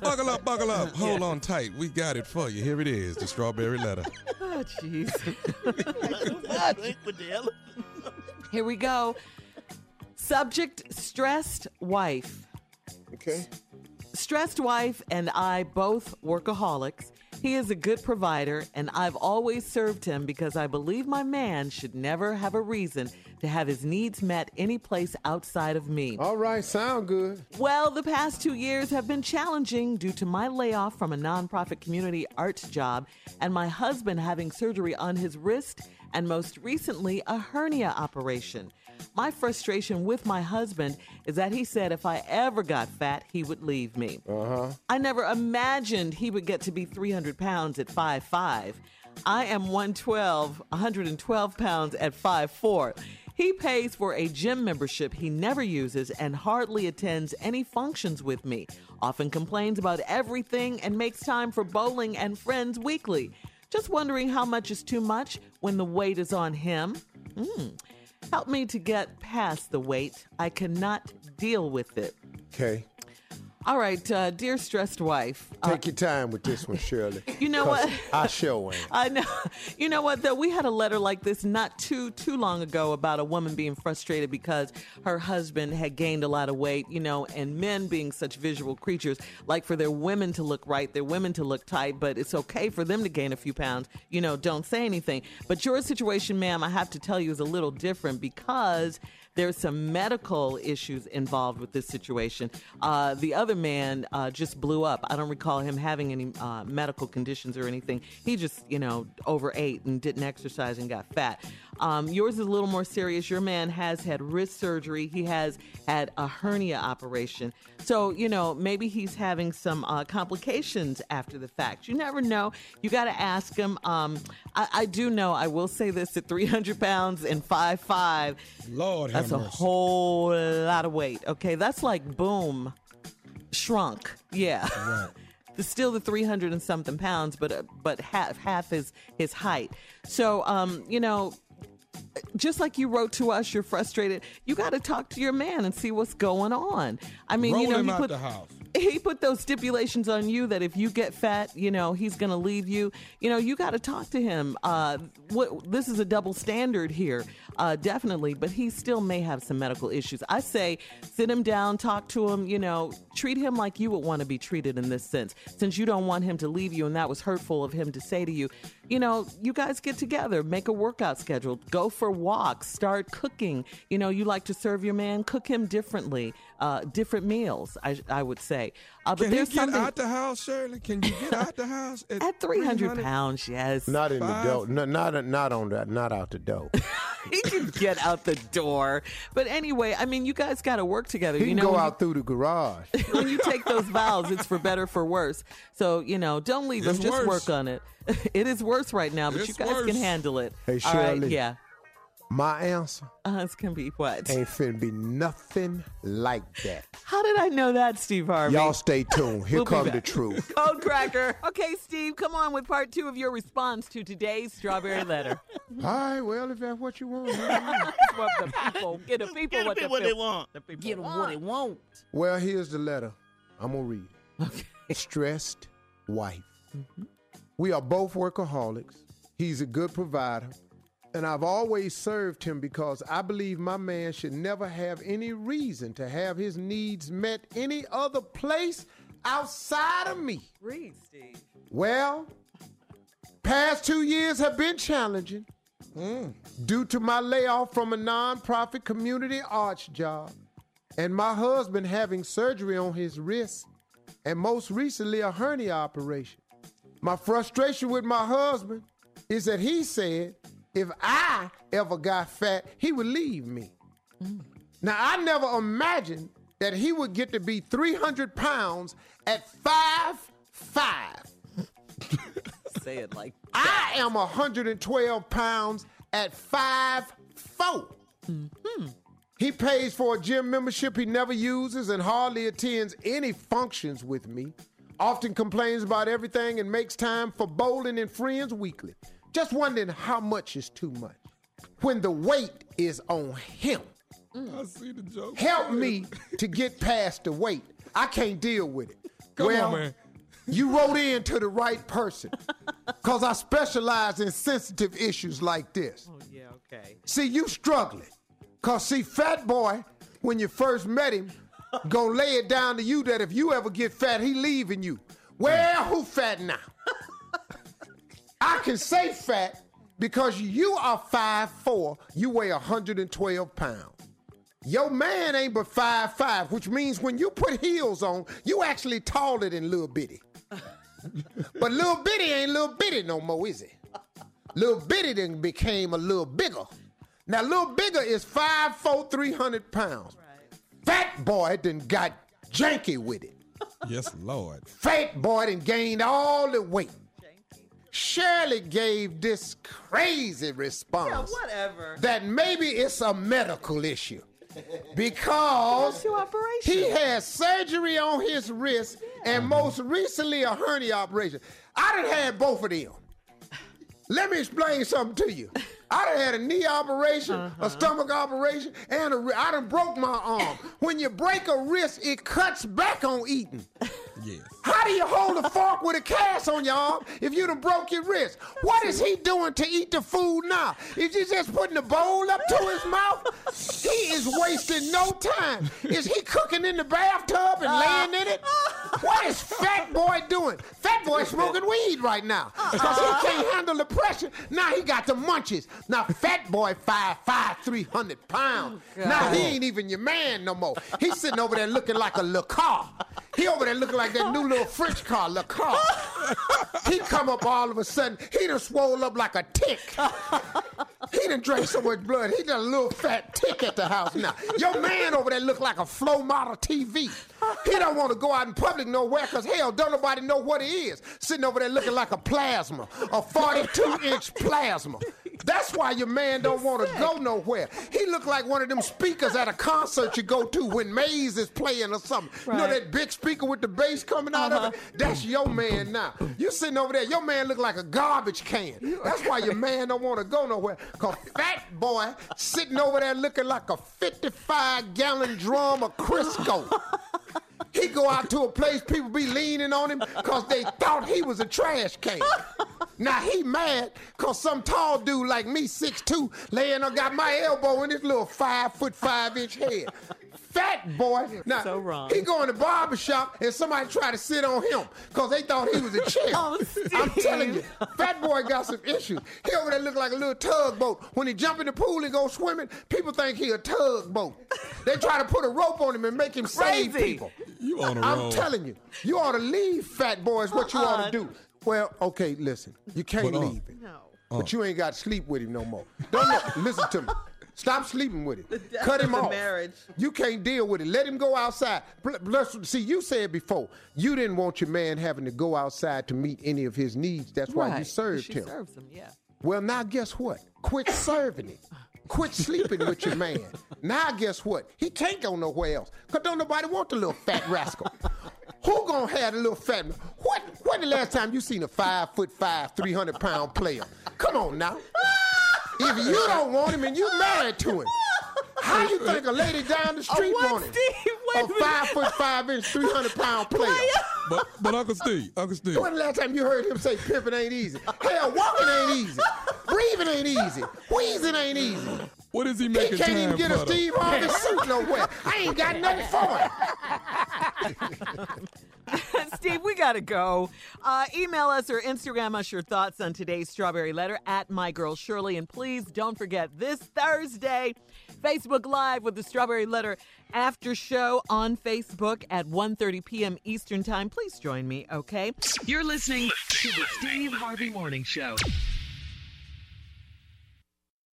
Buckle up, buckle up. Hold on tight. We got it for you. Here it is, the strawberry letter. Oh, jeez. Drink with the elephant. Here we go. Subject stressed wife. Okay. Stressed wife and I both workaholics. He is a good provider, and I've always served him because I believe my man should never have a reason to have his needs met any place outside of me. All right, sound good. Well, the past two years have been challenging due to my layoff from a nonprofit community arts job and my husband having surgery on his wrist and most recently a hernia operation. My frustration with my husband is that he said if I ever got fat, he would leave me. Uh-huh. I never imagined he would get to be 300 pounds at 5'5. I am 112, 112 pounds at 5'4. He pays for a gym membership he never uses and hardly attends any functions with me, often complains about everything and makes time for bowling and friends weekly. Just wondering how much is too much when the weight is on him. Hmm. Help me to get past the weight. I cannot deal with it. Okay. All right, uh, dear stressed wife. uh, Take your time with this one, Shirley. You know what? I sure. I know. You know what? Though we had a letter like this not too too long ago about a woman being frustrated because her husband had gained a lot of weight. You know, and men being such visual creatures, like for their women to look right, their women to look tight, but it's okay for them to gain a few pounds. You know, don't say anything. But your situation, ma'am, I have to tell you, is a little different because there's some medical issues involved with this situation. Uh, the other man uh, just blew up. I don't recall him having any uh, medical conditions or anything. He just, you know, overate and didn't exercise and got fat. Um, yours is a little more serious. Your man has had wrist surgery. He has had a hernia operation. So, you know, maybe he's having some uh, complications after the fact. You never know. You got to ask him. Um, I, I do know, I will say this at 300 pounds and 5'5, Lord have that's a mercy. whole lot of weight. Okay, that's like boom, shrunk. Yeah. It's still the 300 and something pounds, but uh, but half half his his height. So um, you know, just like you wrote to us, you're frustrated. You got to talk to your man and see what's going on. I mean, Roll you know, him out put the house. He put those stipulations on you that if you get fat, you know, he's going to leave you. You know, you got to talk to him. Uh, what this is a double standard here, uh, definitely. But he still may have some medical issues. I say, sit him down, talk to him. You know, treat him like you would want to be treated in this sense. Since you don't want him to leave you, and that was hurtful of him to say to you. You know, you guys get together, make a workout schedule, go for walks, start cooking. You know, you like to serve your man, cook him differently, uh, different meals. I I would say. Uh, but Can he there's get something out the house, Shirley? Can you get out the house at, at 300 300? pounds, yes. Not in the dough. No, not not on that. Not out the dough. he can get out the door. But anyway, I mean, you guys got to work together. He you can know, go when out through the garage. when you take those vows, it's for better, for worse. So you know, don't leave him. It's Just work on it. it is worse right now, but you guys worse. can handle it. Hey, All right, Shirley. yeah. My answer Uh, it's gonna be what? ain't finna be nothing like that. How did I know that, Steve Harvey? Y'all stay tuned. Here We'll be come the truth. Code cracker. Okay, Steve, come on with part two of your response to today's strawberry letter. All right, well, if that's what you want. What the people get the people Get what, the what they want. the people Get them want. what they want. well, here's the letter. I'm gonna read. it. Okay. Stressed wife. We are both workaholics. He's a good provider. And I've always served him because I believe my man should never have any reason to have his needs met any other place outside of me. Read, Steve. Well, past two years have been challenging mm. due to my layoff from a nonprofit community arts job and my husband having surgery on his wrist and most recently a hernia operation. My frustration with my husband is that he said if I ever got fat, he would leave me. Now, I never imagined that he would get to be 300 pounds at five five. Say it like I am 112 pounds at five four. Mm-hmm. He pays for a gym membership he never uses and hardly attends any functions with me. Often complains about everything and makes time for bowling and friends weekly. Just wondering how much is too much. When the weight is on him. Mm. I see the joke. Help me to get past the weight. I can't deal with it. Come well, on, man. you wrote in to the right person because I specialize in sensitive issues like this. Oh, yeah, okay. See, you struggling. Because, see, Fat Boy, when you first met him, gonna lay it down to you that if you ever get fat, he leaving you. Well, who fat now? I can say fat because you are 5'4", you weigh 112 pounds. Your man ain't but 5'5", which means when you put heels on, you actually taller than Lil Bitty. but Lil Bitty ain't Lil Bitty no more, is it? Lil Bitty then became a little bigger. Now, Lil Bigger is 5'4", 300 pounds. Fat boy then got janky with it. Yes, Lord. Fat boy then gained all the weight. Shirley gave this crazy response Whatever. that maybe it's a medical issue because he had surgery on his wrist and mm-hmm. most recently a hernia operation. I done had both of them. Let me explain something to you. I done had a knee operation, a uh-huh. stomach operation, and a ri- I done broke my arm. When you break a wrist, it cuts back on eating. Yes. How do you hold a fork with a cast on your arm if you done broke your wrist? What is he doing to eat the food now? Is he just putting the bowl up to his mouth? He is wasting no time. Is he cooking in the bathtub and laying in it? What is Fat Boy doing? Fat Boy smoking weed right now because he can't handle the pressure. Now he got the munchies. Now Fat Boy five five three hundred pounds. Oh, now he ain't even your man no more. He's sitting over there looking like a Le car. He over there looking like that new little French car, Le car. He come up all of a sudden. He done swole up like a tick. He done drank so much blood. He done a little fat tick at the house now. Your man over there look like a flow model TV. He don't want to go out in public nowhere because hell, don't nobody know what he is. Sitting over there looking like a plasma, a 42 inch plasma. That's why your man don't want to go nowhere. He look like one of them speakers at a concert you go to when Maze is playing or something. You know that big speaker with the bass coming out of it? That's your man now. You sitting over there, your man look like a garbage can. That's why your man don't want to go nowhere. Cause fat boy sitting over there looking like a 55 gallon drum of Crisco. He go out to a place, people be leaning on him because they thought he was a trash can. Now he mad because some tall dude like me, 6'2", laying on got my elbow in his little five foot five inch head. Fat boy. Now so wrong. he go in the barber shop and somebody try to sit on him because they thought he was a chick. Oh, I'm telling you, fat boy got some issues. He over there look like a little tugboat. When he jump in the pool and go swimming, people think he a tugboat. They try to put a rope on him and make him save people. You on a I'm telling you, you ought to leave fat boys what you ought Uh-uh. to do. Well, okay, listen, you can't But, uh, leave it. No. But you ain't got to sleep with him no more. Don't let- listen to me. Stop sleeping with him. death Cut of him the off. marriage. You can't deal with it. Let him go outside. Bl- bless- See, you said before you didn't want your man having to go outside to meet any of his needs. That's why you Right. served she him. serves him, yeah. Well, now guess what? Quit serving him. Quit sleeping with your man. Now guess what? He can't go nowhere else. Cause don't nobody want the little fat rascal. Who gonna have the little fat? What when the last time you seen a five foot five, three hundred pound player? Come on now. If you don't want him and you married to him, how you think a lady down the street what, want him? Steve? Wait a a five foot five inch, three hundred pound player. But, but Uncle Steve, Uncle Steve, When the last time you heard him say pimping ain't easy? Hell, walking ain't easy. Breathing ain't easy. Wheezing ain't easy. what is he making? He making can't time even get for? a though? Steve Harvey suit nowhere. I ain't got nothing for him. Steve, we got to go. Uh, email us or Instagram us your thoughts on today's Strawberry Letter at My Girl Shirley. And please don't forget this Thursday, Facebook Live with the Strawberry Letter after show on Facebook at 1.30 p.m. Eastern Time. Please join me, okay? You're listening to the Steve Harvey Morning Show.